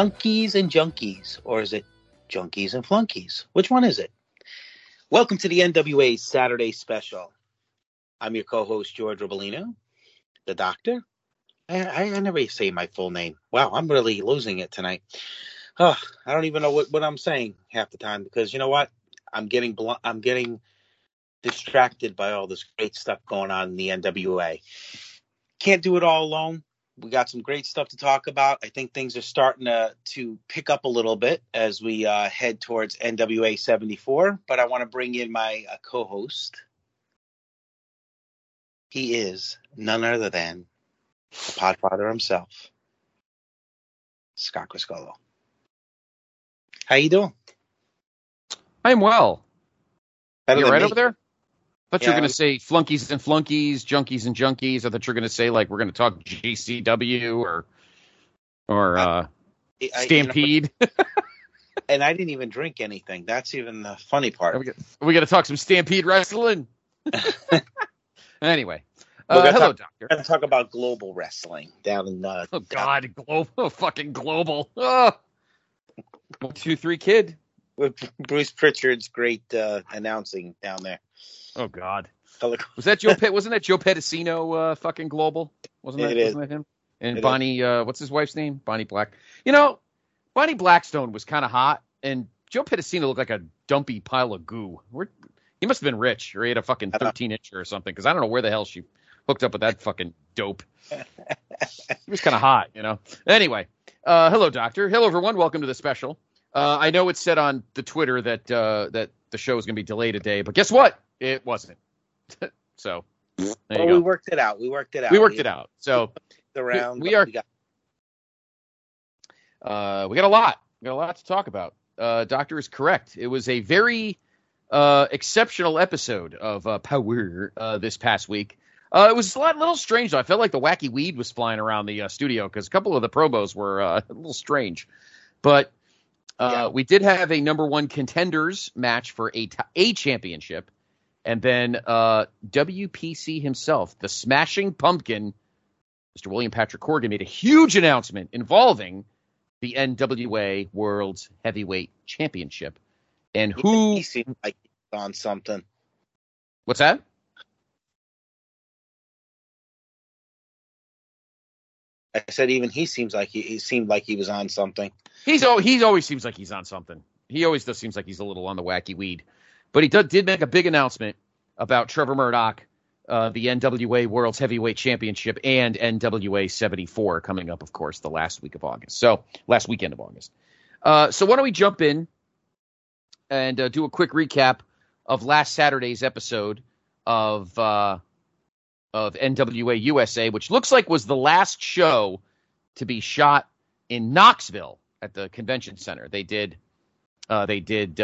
Flunkies and junkies, or is it junkies and flunkies? Which one is it? Welcome to the NWA Saturday Special. I'm your co-host George Robolino, the Doctor. I, I, I never say my full name. Wow, I'm really losing it tonight. Oh, I don't even know what, what I'm saying half the time because you know what? I'm getting bl- I'm getting distracted by all this great stuff going on in the NWA. Can't do it all alone we got some great stuff to talk about. I think things are starting to to pick up a little bit as we uh, head towards NWA 74. But I want to bring in my uh, co-host. He is none other than the Podfather himself, Scott Criscuolo. How you doing? I'm well. Better you right me. over there? Thought you were going to say flunkies and flunkies, junkies and junkies. I thought you were going to say like we're going to talk GCW or or uh, I- I- you know, Stampede. and I didn't even drink anything. That's even the funny part. we got we got to talk some Stampede wrestling. anyway, uh, hello, talk- doctor. We're going to talk about global wrestling down in uh, Oh down- God, global, oh, fucking global. Oh. One, two, three, kid. with Bruce Pritchard's great uh, announcing down there. Oh God, was that Joe? Pet? Wasn't that Joe Pedicino? Uh, fucking global. Wasn't that? It is. Wasn't that him? And It. Bonnie, uh, what's his wife's name? Bonnie Black. You know, Boni Blackstone was kind of hot, and Joe Pedicino looked like a dumpy pile of goo. Where, he must have been rich, or he had a fucking 13 incher or something, because I don't know where the hell she hooked up with that fucking dope. he was kind of hot, you know. Anyway, uh, hello, doctor. Hello, everyone. Welcome to the special. Uh, I know it said on the Twitter that uh, that the show is going to be delayed a day, but guess what? It wasn't. so there you Well, go. we worked it out. We worked it out. we worked it out. So Around, We- we but are- got- uh, we got a lot. We got a lot to talk about. Uh, Doctor is correct. It was a very uh, exceptional episode of uh, Power uh, this past week. Uh, it was a lot, little strange though. I felt like the wacky weed was flying around the uh, studio because a couple of the promos were uh, a little strange. But uh, Yeah. we did have a number one contenders match for a, t- a championship, and then uh, WPC himself, the Smashing Pumpkin, Mr. William Patrick Corgan, made a huge announcement involving the NWA World Heavyweight Championship. And who? he seemed like he's on something. What's that? I said even he seems like he, he seemed like he was on something. He's al- he always seems like he's on something. He always does seems like he's a little on the wacky weed. But he did, did make a big announcement about Trevor Murdoch, uh, the NWA World's Heavyweight Championship, and NWA 74 coming up, of course, the last week of August. So last weekend of August. Uh, so why don't we jump in and uh, do a quick recap of last Saturday's episode of uh, of NWA USA, which looks like was the last show to be shot in Knoxville at the convention center. They did, uh, they did,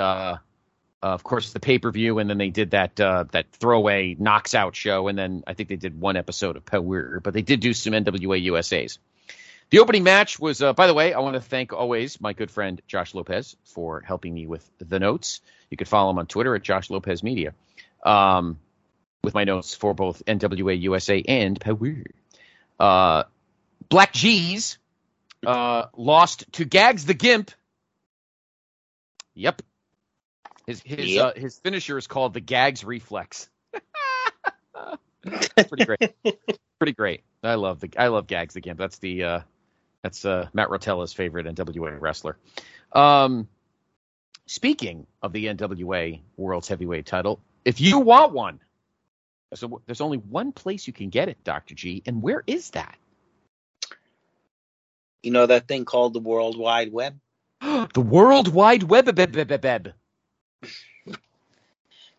uh, of course, the pay per view, and then they did that uh, that throwaway knocks out show, and then I think they did one episode of Power, but they did do some NWA USA's. The opening match was, uh, by the way, I want to thank always my good friend Josh Lopez for helping me with the notes. You can follow him on Twitter at Josh Lopez Media. Um, with my notes for both NWA USA and Power. Uh, Black G's uh, lost to Gags the Gimp. Yep. His his Yep. Uh, his finisher is called the Gags Reflex. Pretty great. Pretty great. I love the I love Gags the Gimp. That's the uh, that's uh, Matt Rotella's favorite NWA wrestler. Um, speaking of the NWA World's Heavyweight title, if you want one, so there's only one place you can get it, Dr. G, and where is that? You know that thing called the World Wide Web? the World Wide Web.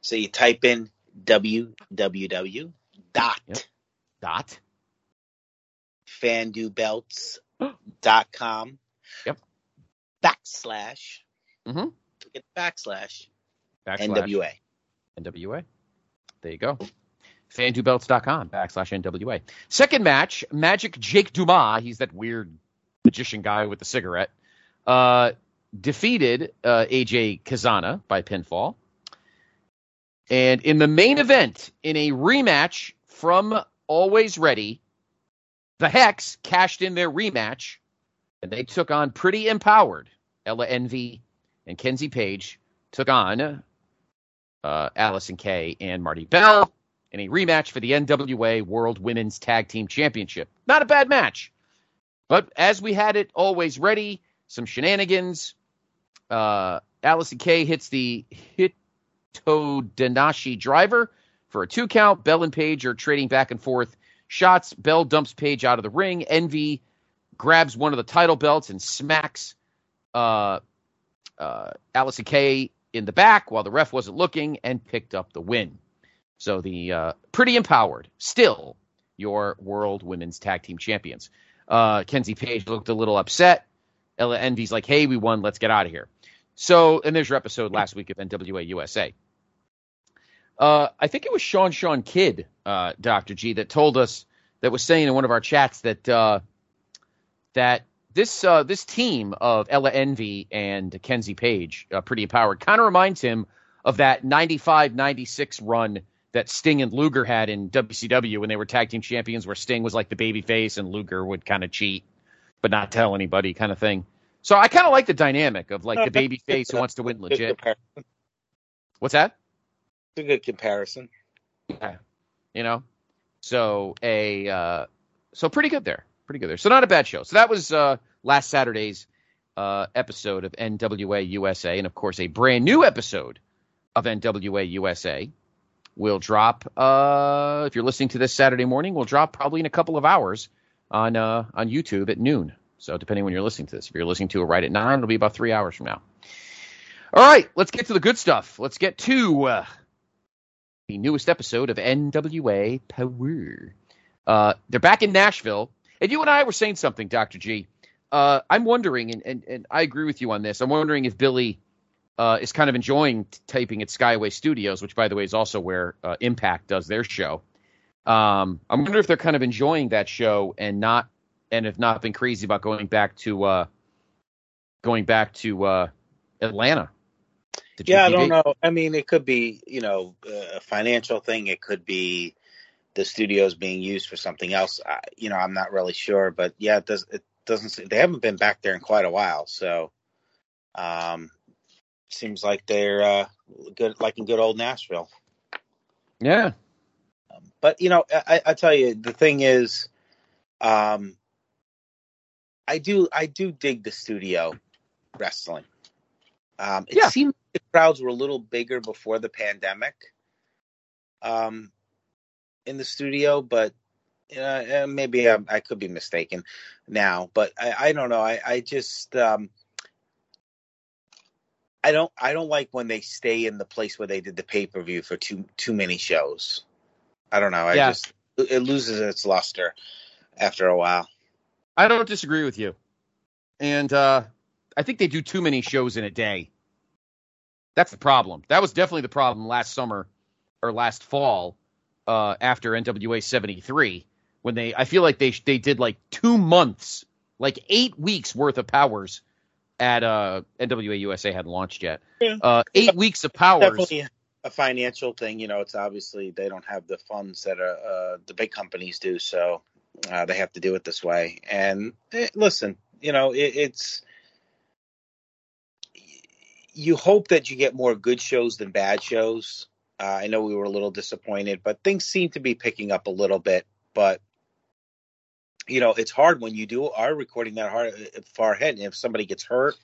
So you type in www dot Yep. Dot. fandubelts.com Yep. backslash mm-hmm. get backslash Backslash NWA. NWA. There you go. FanDuBelts.com backslash NWA. Second match, Magic Jake Dumas. He's that weird magician guy with the cigarette. Uh, defeated uh, AJ Cazana by pinfall. And in the main event, in a rematch from Always Ready, the Hex cashed in their rematch and they took on Pretty Empowered. Ella Envy and Kenzie Paige took on uh, Allysin Kay and Marti Belle in a rematch for the NWA World Women's Tag Team Championship. Not a bad match. But as we had it always ready, some shenanigans. Uh, Allysin Kay hits the Hitodenashi driver for a two count. Belle and Paige are trading back and forth shots. Belle dumps Paige out of the ring. Envy grabs one of the title belts and smacks uh, uh, Allysin Kay in the back while the ref wasn't looking and picked up the win. So the uh, pretty empowered, still your World Women's Tag Team Champions. Uh, Kenzie Paige looked a little upset. Ella Envy's like, "Hey, we won. Let's get out of here." So, and there's your episode last week of NWA USA. Uh, I think it was Sean Sean Kidd, uh, Doctor G, that told us that was saying in one of our chats that uh, that this uh, this team of Ella Envy and Kenzie Paige, uh, pretty empowered, kind of reminds him of that 95-96 run that Sting and Luger had in WCW when they were tag team champions, where Sting was like the baby face and Luger would kind of cheat but not tell anybody, kind of thing. So I kind of like the dynamic of like the baby face who wants to win legit. What's that? It's a good comparison. Yeah. you know so a uh so pretty good there pretty good there so not a bad show so that was uh last saturday's uh episode of nwa usa and of course a brand new episode of nwa usa will drop uh if you're listening to this saturday morning will drop probably in a couple of hours on uh on youtube at noon so depending when you're listening to this if you're listening to it right at nine it'll be about three hours from now all right let's get to the good stuff let's get to uh the newest episode of NWA Power. Uh, they're back in Nashville, and you and I were saying something, Doctor G. Uh, I'm wondering, and, and and I agree with you on this. I'm wondering if Billy uh, is kind of enjoying t- taping at Skyway Studios, which, by the way, is also where uh, Impact does their show. Um, I wonder if they're kind of enjoying that show and not, and have not been crazy about going back to uh, going back to uh, Atlanta. to Yeah, I don't know. I mean, it could be, you know, a financial thing. It could be the studios being used for something else. I, you know, I'm not really sure, but yeah, it does. It doesn't. They haven't been back there in quite a while, so um, seems like they're uh, good, like in good old Nashville. Yeah. But you know, I, I tell you, the thing is, um, I do, I do dig the studio wrestling. Um, it Yeah. seemed the crowds were a little bigger before the pandemic, um, in the studio, but uh, uh, maybe I, I could be mistaken now. But I, I don't know. I, I just, um, I don't, I don't like when they stay in the place where they did the pay per view for too too many shows. I don't know. I Yeah. just it loses its luster after a while. I don't disagree with you. And uh, I think they do too many shows in a day. That's the problem. That was definitely the problem last summer or last fall uh, after NWA 73 when they I feel like they they did like 2 months, like 8 weeks worth of powers at uh NWA USA hadn't launched yet. Yeah. Uh 8 weeks of powers. Definitely a financial thing. You know, it's obviously they don't have the funds that are, uh, the big companies do, so uh, they have to do it this way. And eh, listen, you know, it, it's you hope that you get more good shows than bad shows. Uh, I know we were a little disappointed, but things seem to be picking up a little bit. But you know, it's hard when you do are recording that hard far ahead, and if somebody gets hurt,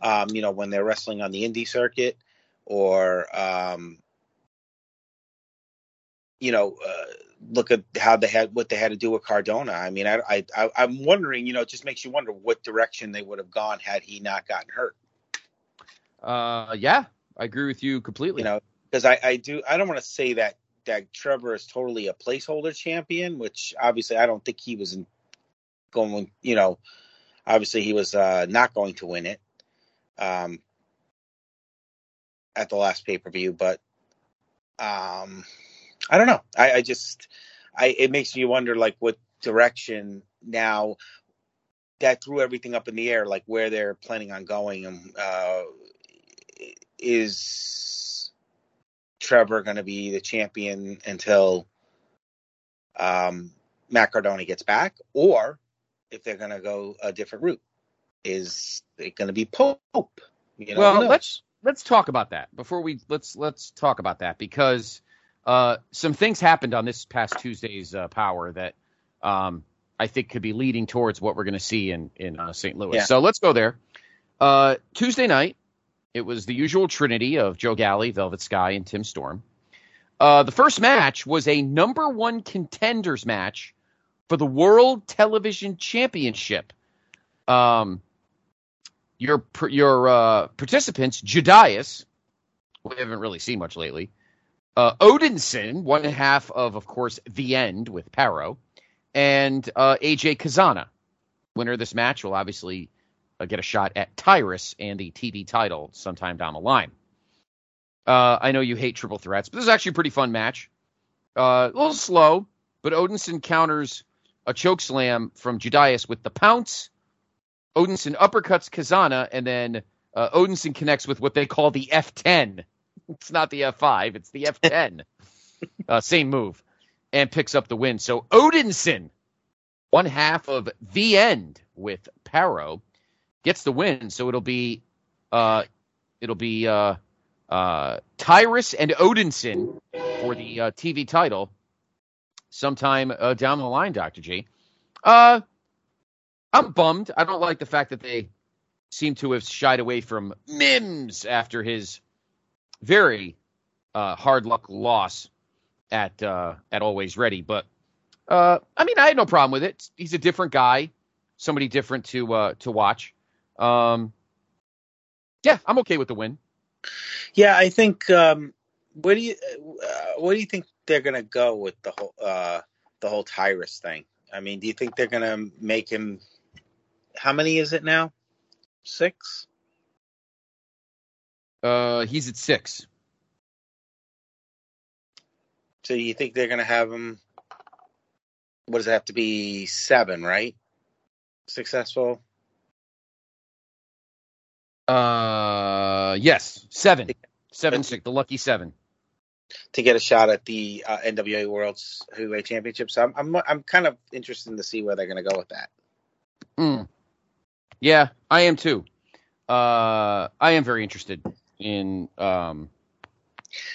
um, you know, when they're wrestling on the indie circuit, or um, you know, uh, look at how they had what they had to do with Cardona. I mean, I, I, I I'm wondering, you know, it just makes you wonder what direction they would have gone had he not gotten hurt. Uh, yeah, I agree with you completely. You know, because I, I do, I don't want to say that that Trevor is totally a placeholder champion, which obviously I don't think he was in, going, you know, obviously he was uh, not going to win it um, at the last pay per view, but um, I don't know. I, I just, I it makes me wonder like what direction now that threw everything up in the air, like where they're planning on going. And uh, is Trevor going to be the champion until um, Matt Cardona gets back, or if they're going to go a different route? Is it going to be Pope? You know, well, let's let's talk about that before we let's let's talk about that because uh, some things happened on this past Tuesday's uh, Power that um, I think could be leading towards what we're going to see in in uh, St. Louis. Yeah. So let's go there. Uh, Tuesday night, it was the usual trinity of Joe Galli, Velvet Sky, and Tim Storm. Uh, the first match was a number one contenders match for the World Television Championship. Um, your your uh, participants, Judais, we haven't really seen much lately. Uh, Odinson, one half of, of course, the end with Parrow, and uh, AJ Cazana. Winner of this match will obviously uh, get a shot at Tyrus and the TV title sometime down the line. Uh, I know you hate triple threats, but this is actually a pretty fun match. Uh, a little slow, but Odinson counters a choke slam from Judais with the pounce. Odinson uppercuts Cazana, and then uh, Odinson connects with what they call the F10. It's not the F5, it's the F10. uh, same move, and picks up the win. So Odinson, one half of the end with Parrow, gets the win. So it'll be, uh, it'll be uh, uh, Tyrus and Odinson for the uh, TV title sometime uh, down the line, Dr. G. Uh, I'm bummed. I don't like the fact that they seem to have shied away from Mims after his very uh, hard luck loss at uh, at Always Ready. But uh, I mean, I had no problem with it. He's a different guy, somebody different to uh, to watch. Um, yeah, I'm okay with the win. Yeah, I think. Um, where do you uh, where do you think they're gonna go with the whole uh, the whole Tyrus thing? I mean, do you think they're gonna make him? How many is it now? Six. Uh, he's at six. So you think they're gonna have him? What does it have to be? Seven, right? Successful. Uh, yes, seven, seven, six, the lucky seven. to get a shot at the uh, NWA World's Heavyweight Championship. So I'm, I'm I'm kind of interested to see where they're going to go with that. Mm. Yeah, I am too. Uh, I am very interested in. Um,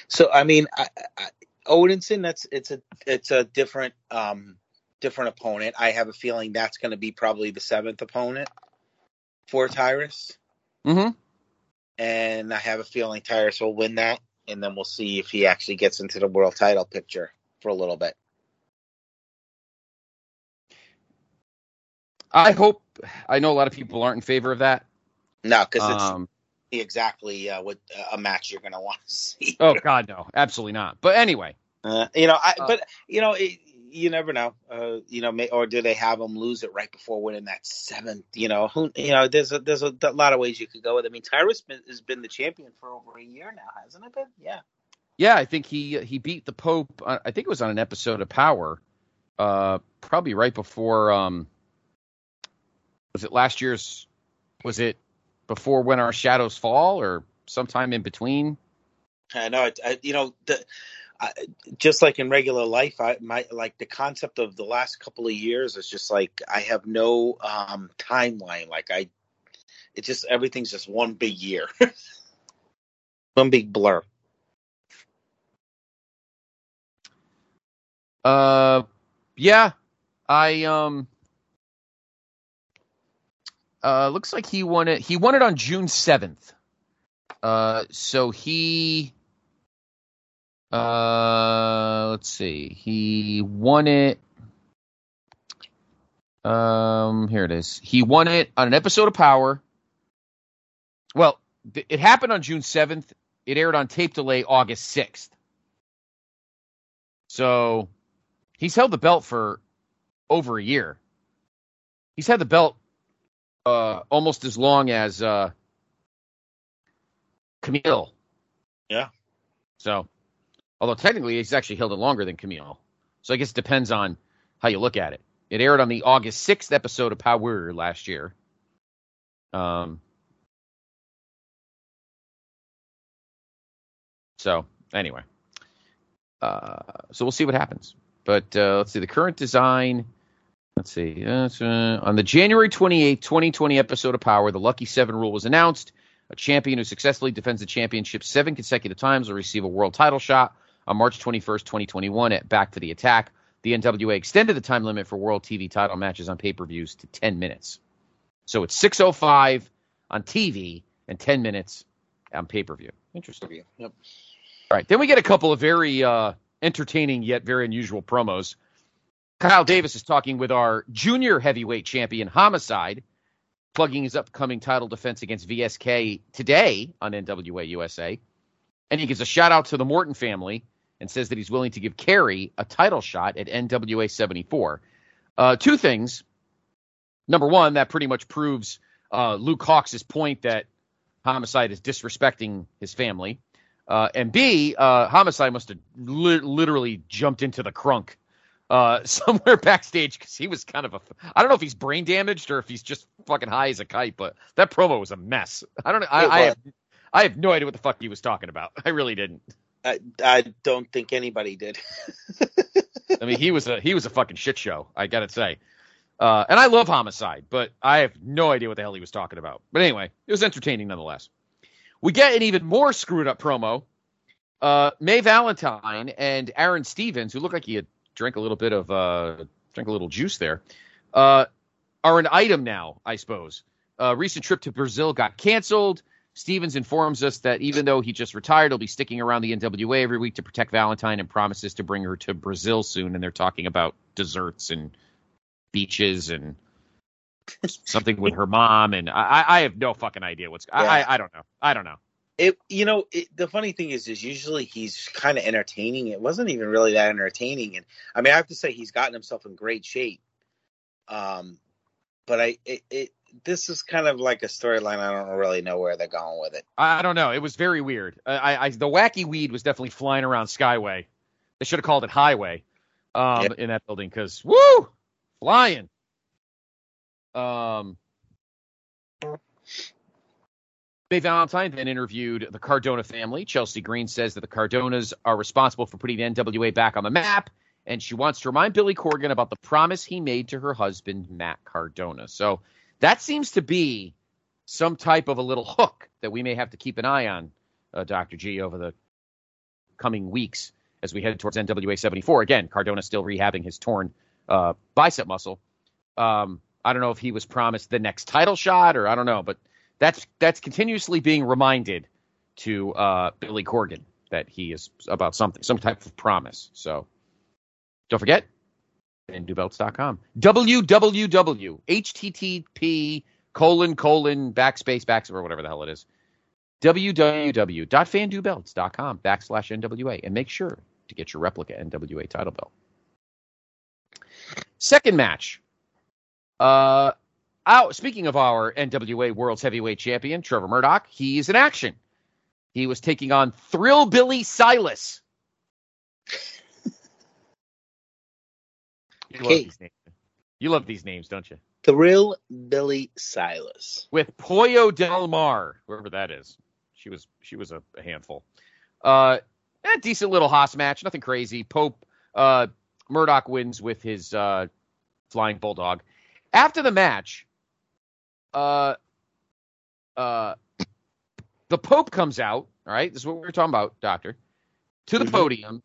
So I mean, I, I, Odinson, that's it's a it's a different um different opponent. I have a feeling that's going to be probably the seventh opponent for Tyrus, mm-hmm. and I have a feeling Tyrus will win that, and then we'll see if he actually gets into the world title picture for a little bit. I hope. I know a lot of people aren't in favor of that. No, because it's Um, exactly uh, what a match you're going to want to see. oh God, no, absolutely not. But anyway, Uh, you know, I, Uh, but you know, it, you never know. Uh, you know, may, or do they have them lose it right before winning that seventh? You know, who? You know, there's a there's a, a lot of ways you could go with. it. I mean, Tyrus has been the champion for over a year now, hasn't it? Been? Yeah. yeah, I think he he beat the Pope. uh, I think it was on an episode of Power, uh, probably right before. Um, was it last year's? Was it before when our shadows fall, or sometime in between? I know. I, you know, the, I, just like in regular life, I my like the concept of the last couple of years is just like I have no um timeline. Like I, it's just everything's just one big year, one big blur. Uh, yeah, I um. Uh, looks like he won it. He won it on June seventh. Uh, so he. Uh, let's see. He won it. Um, here it is. He won it on an episode of Power. Well, th- it happened on June 7th. It aired on tape delay August 6th. So he's held the belt for over a year. He's had the belt uh, almost as long as uh, Kamille. Yeah. So, although technically he's actually held it longer than Kamille. So I guess it depends on how you look at it. It aired on the August 6th episode of Power last year. Um, so, anyway. Uh, so we'll see what happens. But uh, let's see. The current design. Let's see. Uh, on the January 28th, 2020 episode of Power, the Lucky Seven rule was announced. A champion who successfully defends the championship seven consecutive times will receive a world title shot on March 21st, 2021 at Back to the Attack. The NWA extended the time limit for world TV title matches on pay-per-views to 10 minutes. So it's 6:05 on TV and 10 minutes on pay-per-view. Interesting. Yep. All right. Then we get a couple of very uh, entertaining yet very unusual promos. Kyle Davis is talking with our junior heavyweight champion, Homicide, plugging his upcoming title defense against VSK today on NWA USA. And he gives a shout out to the Morton family and says that he's willing to give Kerry a title shot at NWA 74. Uh, two things. Number one, that pretty much proves uh, Luke Hawx' point that Homicide is disrespecting his family. Uh, and B, uh, Homicide must have li- literally jumped into the crunk uh, somewhere backstage because he was kind of a. I don't know if he's brain damaged or if he's just fucking high as a kite, but that promo was a mess. I don't know. I, I have, I have no idea what the fuck he was talking about. I really didn't. I, I don't think anybody did. I mean, he was a he was a fucking shit show. I gotta say. Uh, and I love Homicide, but I have no idea what the hell he was talking about. But anyway, it was entertaining nonetheless. We get an even more screwed up promo. Uh, May Valentine and Aron Stevens, who look like he had drank a little bit of uh, drank a little juice there, uh, are an item now, I suppose. A recent trip to Brazil got canceled. Stevens informs us that even though he just retired, he'll be sticking around the NWA every week to protect Valentine and promises to bring her to Brazil soon. And they're talking about desserts and beaches and something with her mom. And I, I have no fucking idea what's. I, I, I don't know. I don't know. It, you know, it, the funny thing is, is usually he's kind of entertaining. It wasn't even really that entertaining, and I mean, I have to say he's gotten himself in great shape. Um, but I, it, it this is kind of like a storyline. I don't really know where they're going with it. I, don't know. It was very weird. I, I, I the wacky weed was definitely flying around Skyway. They should have called it Highway um, Yep. in that building because woo, flying. Um, May Valentine then interviewed the Cardona family. Chelsea Green says that the Cardonas are responsible for putting the NWA back on the map, and she wants to remind Billy Corgan about the promise he made to her husband, Matt Cardona. So that seems to be some type of a little hook that we may have to keep an eye on, uh, Dr. G, over the coming weeks as we head towards NWA 74. Again, Cardona still rehabbing his torn uh, bicep muscle. Um, I don't know if he was promised the next title shot or I don't know, but that's that's continuously being reminded to uh, Billy Corgan that he is about something, some type of promise. So don't forget, FanDuBelts.com. www. http colon colon backspace backspace or whatever the hell it is. www.fandubelts.com backslash NWA and make sure to get your replica NWA title belt. Second match. Uh, out, speaking of our NWA World's Heavyweight Champion, Trevor Murdoch, he's in action. He was taking on Thrillbilly Silas. You love, these names. you love these names, don't you? Thrill Billy Silas. With Pollo Del Mar, whoever that is. She was she was a, a handful. Uh, a decent little Haas match, nothing crazy. Pope uh, Murdoch wins with his uh, flying bulldog. After the match, uh, uh, the Pope comes out. All right, this is what we were talking about, Doctor. To the Mhm. podium,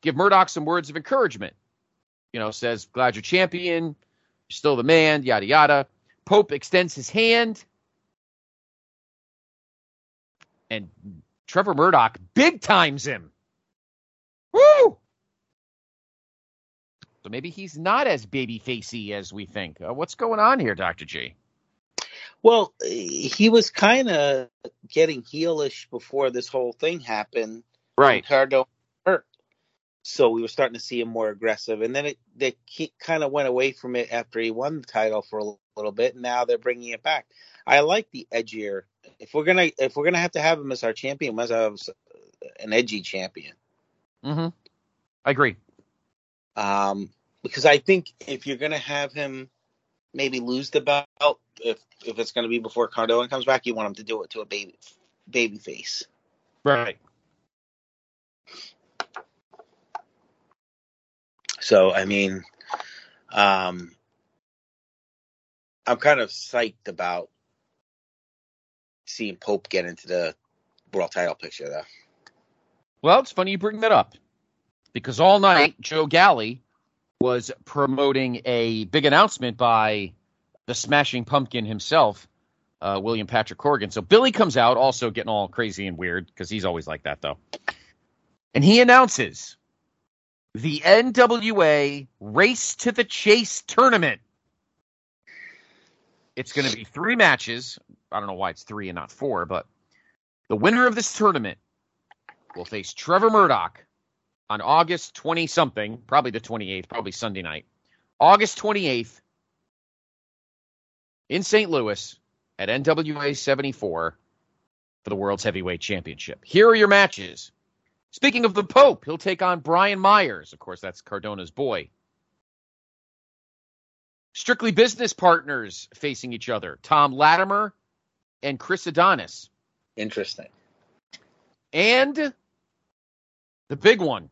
give Murdoch some words of encouragement. You know, says, "Glad you're champion. You're still the man." Yada yada. Pope extends his hand, and Trevor Murdoch big times him. Woo! So maybe he's not as baby facey as we think. Uh, what's going on here, Doctor G? Well, he was kind of getting heelish before this whole thing happened. Right. Ricardo hurt, so we were starting to see him more aggressive, and then it they kind of went away from it after he won the title for a little bit. And now they're bringing it back. I like the edgier. If we're gonna if we're gonna have to have him as our champion, we must have an edgy champion. Mm-hmm. I agree. Um, because I think if you're gonna have him maybe lose the belt, if if it's gonna be before Cardona comes back, you want him to do it to a baby baby face. Right. So I mean, um, I'm kind of psyched about seeing Pope get into the world title picture, though. Well, it's funny you bring that up because all night Joe Galli was promoting a big announcement by the Smashing Pumpkin himself, uh, William Patrick Corgan. So Billy comes out, also getting all crazy and weird because he's always like that, though. And he announces the NWA Race to the Chase tournament. It's going to be three matches. I don't know why it's three and not four, but the winner of this tournament will face Trevor Murdoch on August 20 something, probably the 28th, probably Sunday night. August 28th in St. Louis at NWA 74 for the World's Heavyweight Championship. Here are your matches. Speaking of the Pope, he'll take on Brian Myers. Of course, that's Cardona's boy. Strictly business partners facing each other Tom Latimer and Chris Adonis. Interesting. And the big one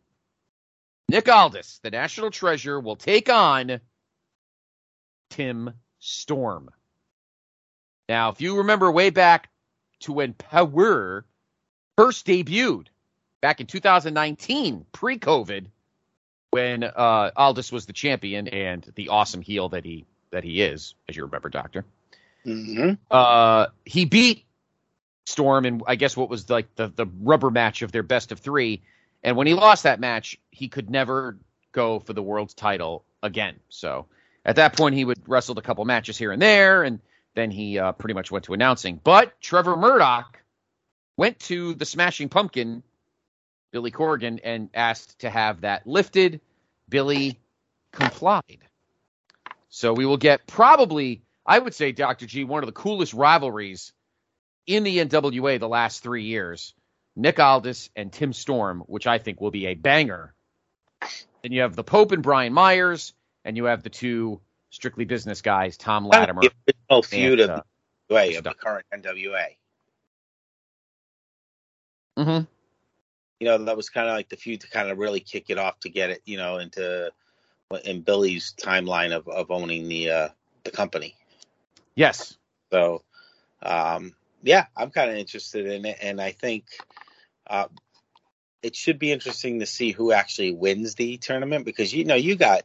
Nick Aldis, the national treasure, will take on Tim Storm. Now, if you remember way back to when Power first debuted back in 2019, pre COVID, when uh, Aldis was the champion and the awesome heel that he that he is, as you remember, Doctor. Mm-hmm. Uh, he beat Storm in I guess what was like the the rubber match of their best of three. And when he lost that match, he could never go for the world's title again. So at that point, he would wrestled a couple matches here and there, and then he uh, pretty much went to announcing. But Trevor Murdoch went to the Smashing Pumpkin, Billy Corgan, and asked to have that lifted. Billy complied. So we will get probably, I would say, Dr. G, one of the coolest rivalries in the NWA the last three years. Nick Aldis and Tim Storm, which I think will be a banger. Then you have the Pope and Brian Myers, and you have the two strictly business guys, Tom Latimer. The original feud and, of uh, the NWA, of the current NWA. Mm-hmm. You know, that was kind of like the feud to kind of really kick it off to get it, you know, into in Billy's timeline of, of owning the uh, the company. Yes. So, um, yeah, I'm kind of interested in it, and I think uh, it should be interesting to see who actually wins the tournament because you know you got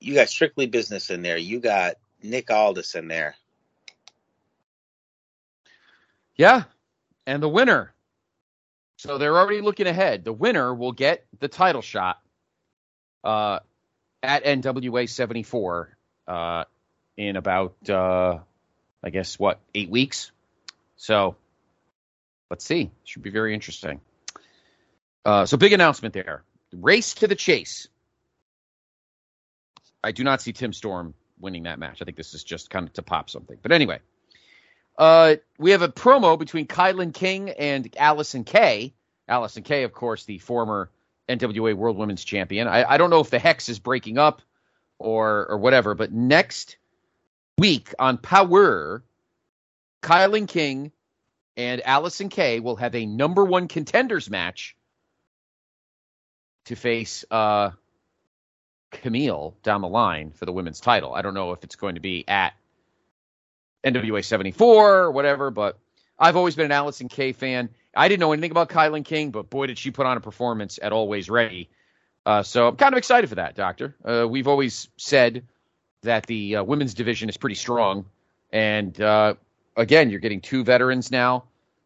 you got strictly business in there, you got Nick Aldis in there. Yeah. And the winner. So they're already looking ahead. The winner will get the title shot uh, at NWA 74 uh, in about, uh, I guess, what, eight weeks? So let's see. Should be very interesting. Uh, so big announcement there. Race to the chase. I do not see Tim Storm winning that match. I think this is just kind of to pop something. But anyway, uh, we have a promo between Kilynn King and Allysin Kay. Allysin Kay, of course, the former NWA World Women's Champion. I, I don't know if the hex is breaking up or or whatever, but next week on Power, Kilynn King and Allysin Kay will have a number one contenders match to face uh, Kamille down the line for the women's title. I don't know if it's going to be at NWA 74 or whatever, but I've always been an Allysin Kay fan. I didn't know anything about Kilynn King, but boy, did she put on a performance at Always Ready. Uh, so I'm kind of excited for that, Doctor. Uh, we've always said that the uh, women's division is pretty strong. And uh, again, you're getting two veterans now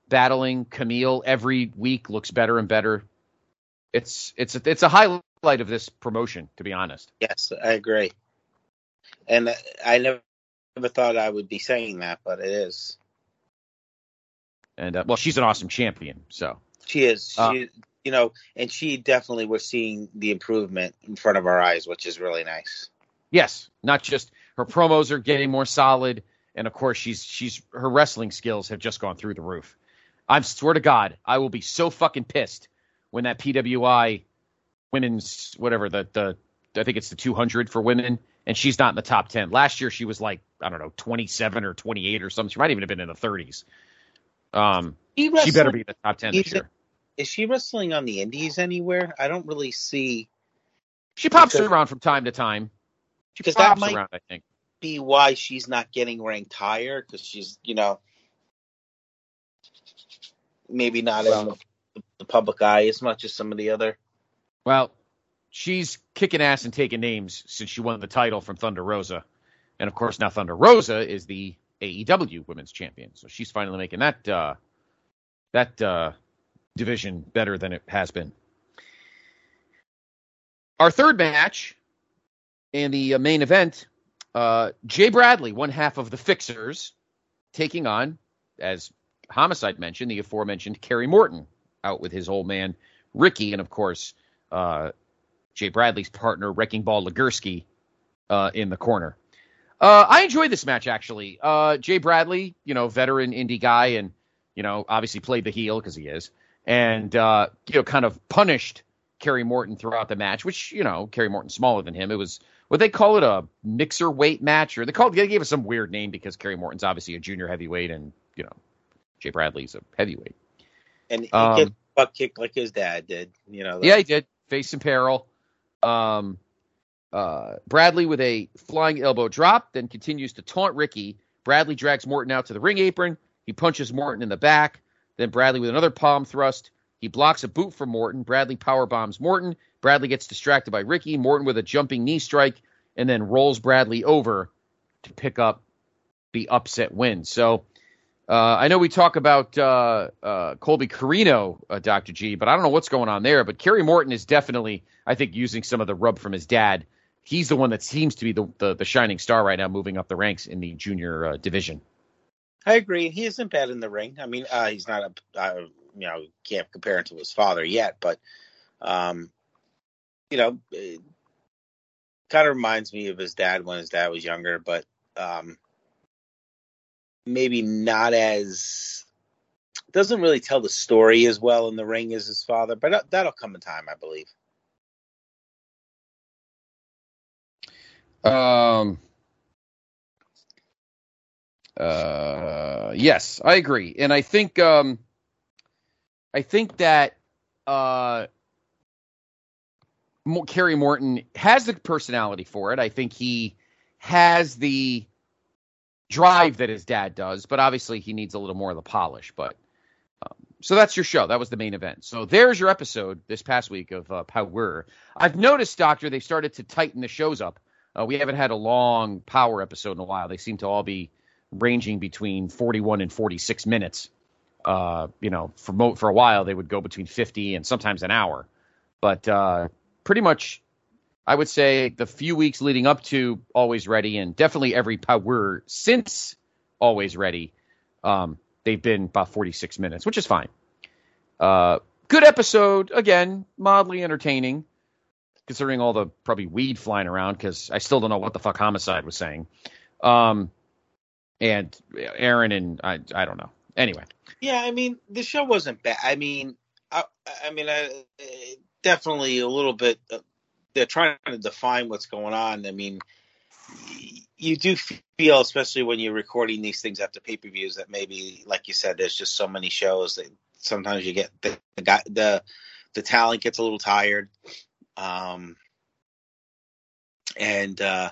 battling. Kamille every week looks better and better. It's it's a, it's a highlight of this promotion, to be honest. Yes, I agree. And I never, never thought I would be saying that, but it is. And uh, well, she's an awesome champion. So She is. She, Uh, you know, and she definitely we're seeing the improvement in front of our eyes, which is really nice. yes, not just her promos are getting more solid, and of course she's she's her wrestling skills have just gone through the roof. I swear to God, I will be so fucking pissed when that PWI women's whatever the the I think it's the 200 for women, and she's not in the top 10. Last year she was like I don't know 27 or 28 or something. She might even have been in the 30s. Um, She, she better be in the top 10 this year. Is she wrestling on the Indies anywhere? I don't really see. She pops because- around from time to time. She pops might- around, I think. Be why she's not getting ranked higher because she's, you know, maybe not in the, the public eye as much as some of the other. Well, she's kicking ass and taking names since she won the title from Thunder Rosa. And of course, now Thunder Rosa is the AEW Women's Champion. So she's finally making that uh, that uh, division better than it has been. Our third match in the uh, main event, uh, Jay Bradley, one half of the Fixers, taking on, as Homicide mentioned, the aforementioned Kerry Morton, out with his old man Ricky, and of course uh, Jay Bradley's partner, Wrecking Ball Legursky, uh, in the corner. Uh, I enjoyed this match actually. Uh, Jay Bradley, you know, veteran indie guy, and you know, obviously played the heel because he is, and uh, you know, kind of punished Kerry Morton throughout the match, which you know, Kerry Morton's smaller than him. It was what they call it a mixer weight match, or they called they gave it some weird name because Kerry Morton's obviously a junior heavyweight, and you know, Jay Bradley's a heavyweight. And he Um, gets butt kicked like his dad did. You know. the- Yeah, he did. Face in peril. Um, uh, Bradley with a flying elbow drop, then continues to taunt Ricky. Bradley drags Morton out to the ring apron. He punches Morton in the back. Then Bradley with another palm thrust. He blocks a boot from Morton. Bradley power bombs Morton. Bradley gets distracted by Ricky. Morton with a jumping knee strike, and then rolls Bradley over to pick up the upset win. So uh, I know we talk about uh, uh, Colby Corino, uh, Dr. G, but I don't know what's going on there. But Kerry Morton is definitely, I think, using some of the rub from his dad. He's the one that seems to be the, the, the shining star right now, moving up the ranks in the junior uh, division. I agree. He isn't bad in the ring. I mean, uh, he's not a, you know, can't compare him to his father yet, but, um, you know, kind of reminds me of his dad when his dad was younger, but, um, maybe not as, doesn't really tell the story as well in the ring as his father, but that- that'll come in time, I believe. Um. Uh, yes, I agree, and I think um, I think that uh, Kerry Morton has the personality for it. I think he has the drive that his dad does, but obviously he needs a little more of the polish. But um, so that's your show. That was the main event. So there's your episode this past week of uh, Power. I've noticed, Doctor, they've started to tighten the shows up. Uh, we haven't had a long Power episode in a while. They seem to all be ranging between 41 and 46 minutes. Uh, you know, for mo- for a while they would go between 50 and sometimes an hour, but uh, pretty much, I would say the few weeks leading up to Always Ready and definitely every Power since Always Ready, um, they've been about 46 minutes, which is fine. Uh, good episode again, mildly entertaining, considering all the probably weed flying around because I still don't know what the fuck Homicide was saying. Um, and Aron and I, I don't know. Anyway, Yeah, I mean, the show wasn't bad. I mean, I, I mean, I, definitely a little bit. Uh, they're trying to define what's going on. I mean, you do feel, especially when you're recording these things after pay per views, that maybe, like you said, there's just so many shows that sometimes you get the the guy, the the talent gets a little tired. Um, and uh,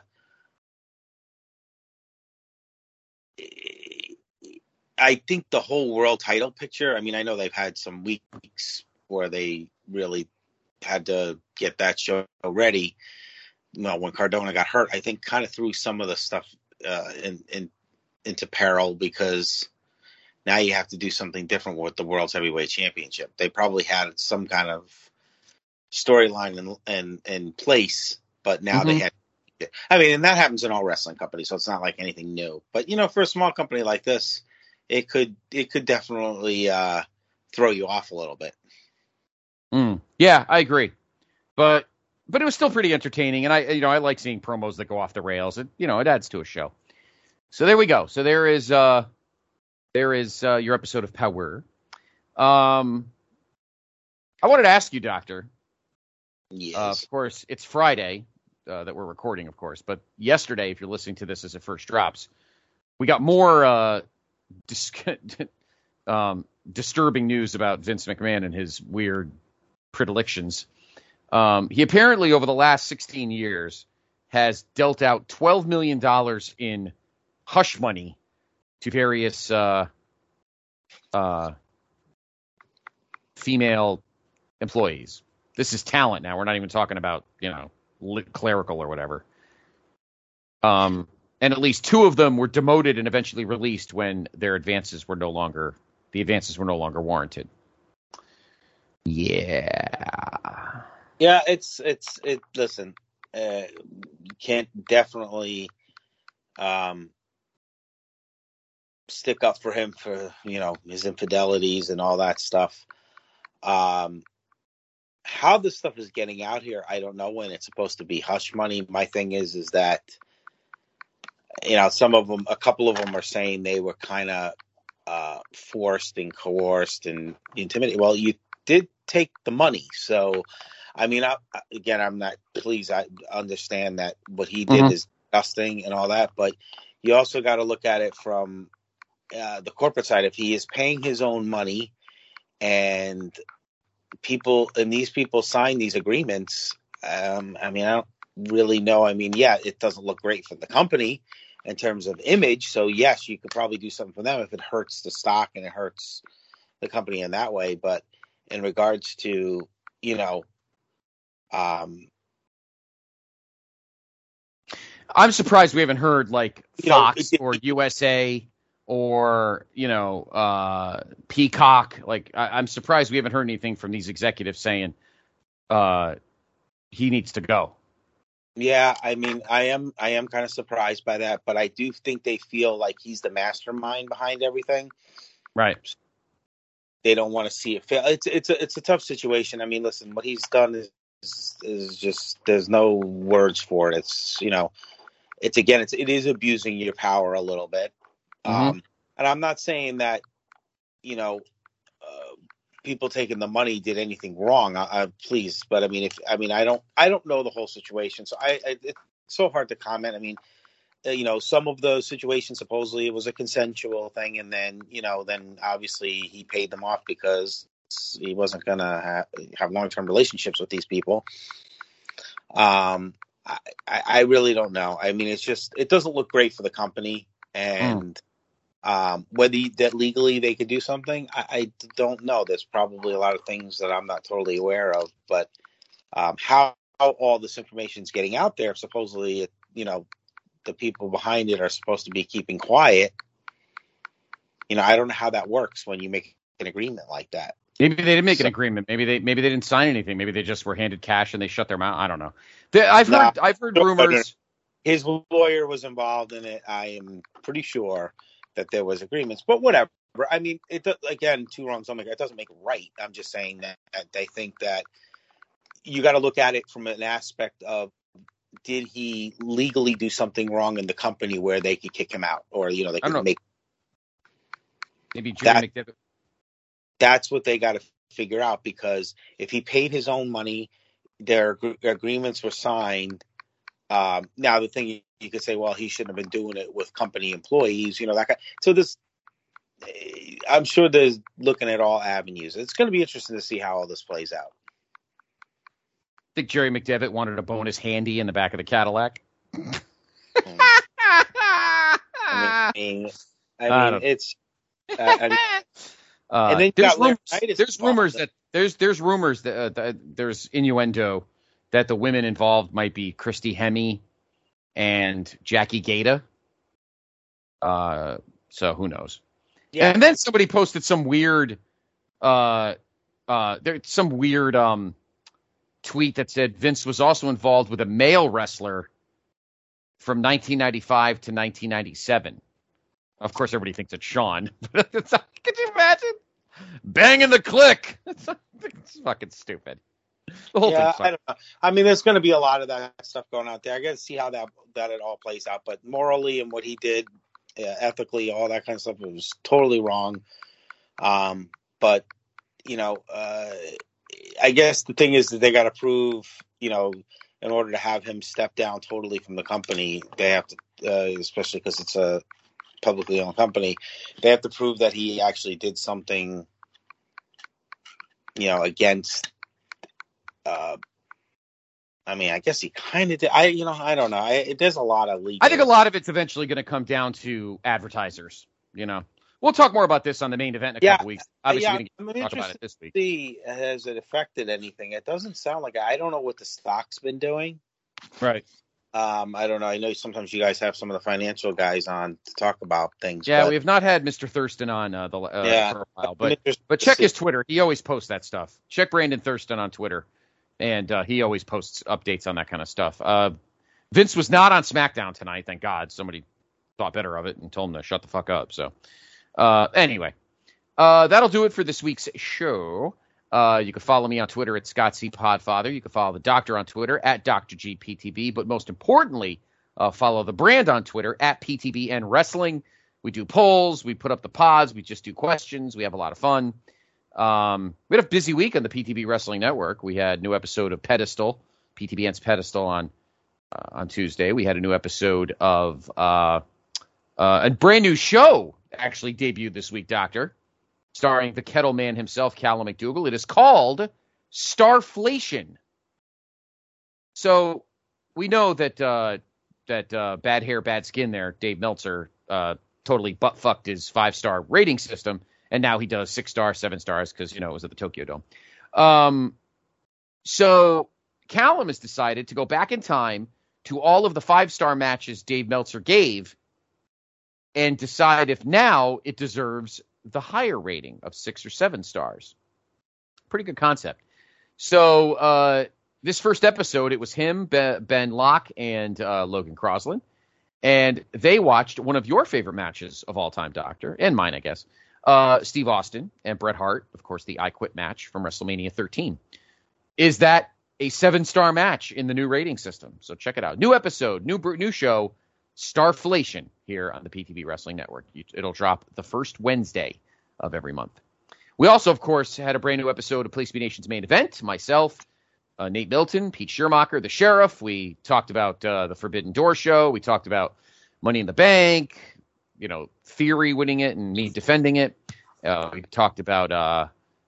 I think the whole world title picture. I mean, I know they've had some weeks where they really had to get that show ready. Well, when Cardona got hurt, I think kind of threw some of the stuff uh, in, in into peril because now you have to do something different with the world's heavyweight championship. They probably had some kind of storyline in, in in place, but now they Mhm. had. I mean, and that happens in all wrestling companies, so it's not like anything new. But you know, for a small company like this, it could it could definitely uh, throw you off a little bit. Mm. Yeah, I agree. But but it was still pretty entertaining, and I you know I like seeing promos that go off the rails. It you know it adds to a show. So there we go. So there is uh there is uh, your episode of Power. Um, I wanted to ask you, Doctor. Yes. Uh, of course, it's Friday uh, that we're recording, of course. But yesterday, if you're listening to this as it first drops, we got more uh, dis- um, disturbing news about Vince McMahon and his weird predilections. Um, he apparently, over the last 16 years, has dealt out 12 million dollars in hush money to various uh, uh, female employees. This is talent now. We're not even talking about you know clerical or whatever. Um, and at least two of them were demoted and eventually released when their advances were no longer the advances were no longer warranted. Yeah. Yeah, it's it's it. Listen, uh, you can't definitely um, stick up for him for you know his infidelities and all that stuff. Um, how this stuff is getting out here, I don't know. When it's supposed to be hush money, my thing is is that you know some of them, a couple of them are saying they were kind of uh, forced and coerced and intimidated. Well, you did take the money, so I mean, I, again, I'm not pleased. I understand that what he did Mhm. is disgusting and all that, but you also got to look at it from uh, the corporate side. If he is paying his own money, and people and these people sign these agreements, um, I mean, I don't really know. I mean, yeah, it doesn't look great for the company in terms of image. So yes, you could probably do something for them if it hurts the stock and it hurts the company in that way. But in regards to you know um, I'm surprised we haven't heard like You know, Fox or USA or you know uh, Peacock. Like I, I'm surprised we haven't heard anything from these executives saying uh, he needs to go. Yeah, I mean, I am I am kind of surprised by that, but I do think they feel like he's the mastermind behind everything. Right. They don't want to see it fail. It's it's a it's a tough situation. I mean, listen, what he's done is is just there's no words for it. It's you know, it's again, it's it is abusing your power a little bit. Mhm. Um, and I'm not saying that you know people taking the money did anything wrong. I, I please, but I mean, if I mean, I don't I don't know the whole situation, so I, I it's so hard to comment. I mean, uh, you know, some of the situations supposedly it was a consensual thing, and then you know, then obviously he paid them off because he wasn't gonna ha- have long term relationships with these people. Um, I, I I really don't know. I mean, it's just it doesn't look great for the company, and um, whether you- that legally they could do something, I, I don't know. There's probably a lot of things that I'm not totally aware of, but um, how, how all this information is getting out there, supposedly, you know, the people behind it are supposed to be keeping quiet. You know, I don't know how that works when you make an agreement like that. Maybe they didn't make an agreement. Maybe they maybe they didn't sign anything. Maybe they just were handed cash and they shut their mouth. I don't know. They, I've Nah. heard I've heard rumors. His lawyer was involved in it. I am pretty sure that there was agreements, but whatever. I mean, it again, two wrongs don't make it doesn't make it right. I'm just saying that, that they think that you got to look at it from an aspect of did he legally do something wrong in the company where they could kick him out, or you know they could know. make Maybe Jimmy McDevitt. that's what they got to figure out because if he paid his own money, their ag- agreements were signed. Um, now the thing you, you could say, well, he shouldn't have been doing it with company employees, you know that kind. So this, eh, I'm sure there's looking at all avenues. It's going to be interesting to see how all this plays out. I think Jerry McDevitt wanted a bonus handy in the back of the Cadillac. Mm. I mean, I I mean, don't- it's. Uh, I mean, Uh, And then you rumors, there's rumors that there's there's rumors that, uh, that there's innuendo that the women involved might be Christy Hemme and Jackie Gayda. Uh, so who knows? yeah, And then somebody posted some weird, uh, uh, there's some weird um, tweet that said Vince was also involved with a male wrestler from 1995 to 1997. Of course, everybody thinks it's Shawn. But it's, Could you imagine? Banging the Kliq. It's fucking stupid. The whole yeah, thing's I don't know. I mean, there's going to be a lot of that stuff going out there. I got to see how that that it all plays out. But morally and what he did, uh, ethically, all that kind of stuff was totally wrong. Um, but you know, uh, I guess the thing is that they got to prove, you know, in order to have him step down totally from the company, they have to, uh, especially because it's a publicly owned company, they have to prove that he actually did something, you know, against. Uh, I mean, I guess he kind of did. I, you know, I don't know. I, it, there's a lot of legal. I think a lot of it's eventually going to come down to advertisers. You know, we'll talk more about this on the main event in a Yeah, couple weeks. Obviously, yeah, we I'm talk about it this week. see has it affected anything. It doesn't sound like I don't know what the stock's been doing. Right. Um, I don't know. I know sometimes you guys have some of the financial guys on to talk about things. Yeah, but we have not had Mr. Thurston on uh, the uh, Yeah. for a while, but but check his Twitter. He always posts that stuff. Check Brandon Thurston on Twitter, and uh, he always posts updates on that kind of stuff. Uh, Vince was not on SmackDown tonight. Thank God. Somebody thought better of it and told him to shut the fuck up. So uh, anyway, uh, that'll do it for this week's show. Uh, you can follow me on Twitter at Scott C. Podfather. You can follow the doctor on Twitter at Dr. GPTB. But most importantly, uh, follow the brand on Twitter at PTBN Wrestling. We do polls, we put up the pods, we just do questions, we have a lot of fun. Um, we had a busy week on the PTB Wrestling Network. We had a new episode of Pedestal, PTBN's Pedestal on uh, on Tuesday. We had a new episode of uh, uh, a brand new show actually debuted this week, Doctor, starring the Kettle Man himself, Callum McDougal. It is called Starflation. So we know that uh, that uh, bad hair, bad skin there, Dave Meltzer, uh, totally butt fucked his five star rating system, and now he does six stars, seven stars because you know it was at the Tokyo Dome. Um, so Callum has decided to go back in time to all of the five star matches Dave Meltzer gave, and decide if now it deserves the higher rating of six or seven stars. Pretty good concept. So uh, this first episode, it was him, Ben Locke, and uh, Logan Crosland, and they watched one of your favorite matches of all time, Doctor, and mine, I guess. Uh, Steve Austin and Bret Hart, of course, the I Quit match from WrestleMania 13. Is that a seven star match in the new rating system? So check it out. New episode, new new show, Starflation here on the PTB Wrestling Network. It'll drop the first Wednesday of every month. We also, of course, had a brand new episode of Place Be Nation's main event. Myself, uh, Nate Milton, Pete Schirmacher, the sheriff. We talked about uh, the Forbidden Door show. We talked about Money in the Bank, you know, Theory winning it and me defending it. Uh, we talked about uh,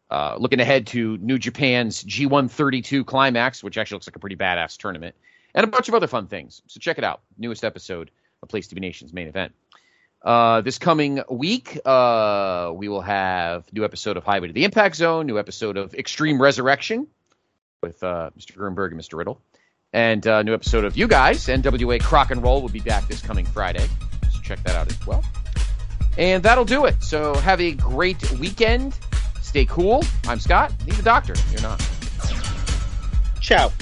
uh, looking ahead to New Japan's G1 32 Climax, which actually looks like a pretty badass tournament, and a bunch of other fun things. So check it out. Newest episode of Place to Be Nation's main event. Uh, this coming week, uh, we will have new episode of Highway to the Impact Zone, new episode of Extreme Resurrection with uh, Mr. Grunberg and Mr. Riddle, and uh, new episode of You Guys. NWA Crock and Roll will be back this coming Friday, check that out as well. And that'll do it. So have a great weekend. Stay cool. I'm Scott. He's the doctor. You're not. Ciao.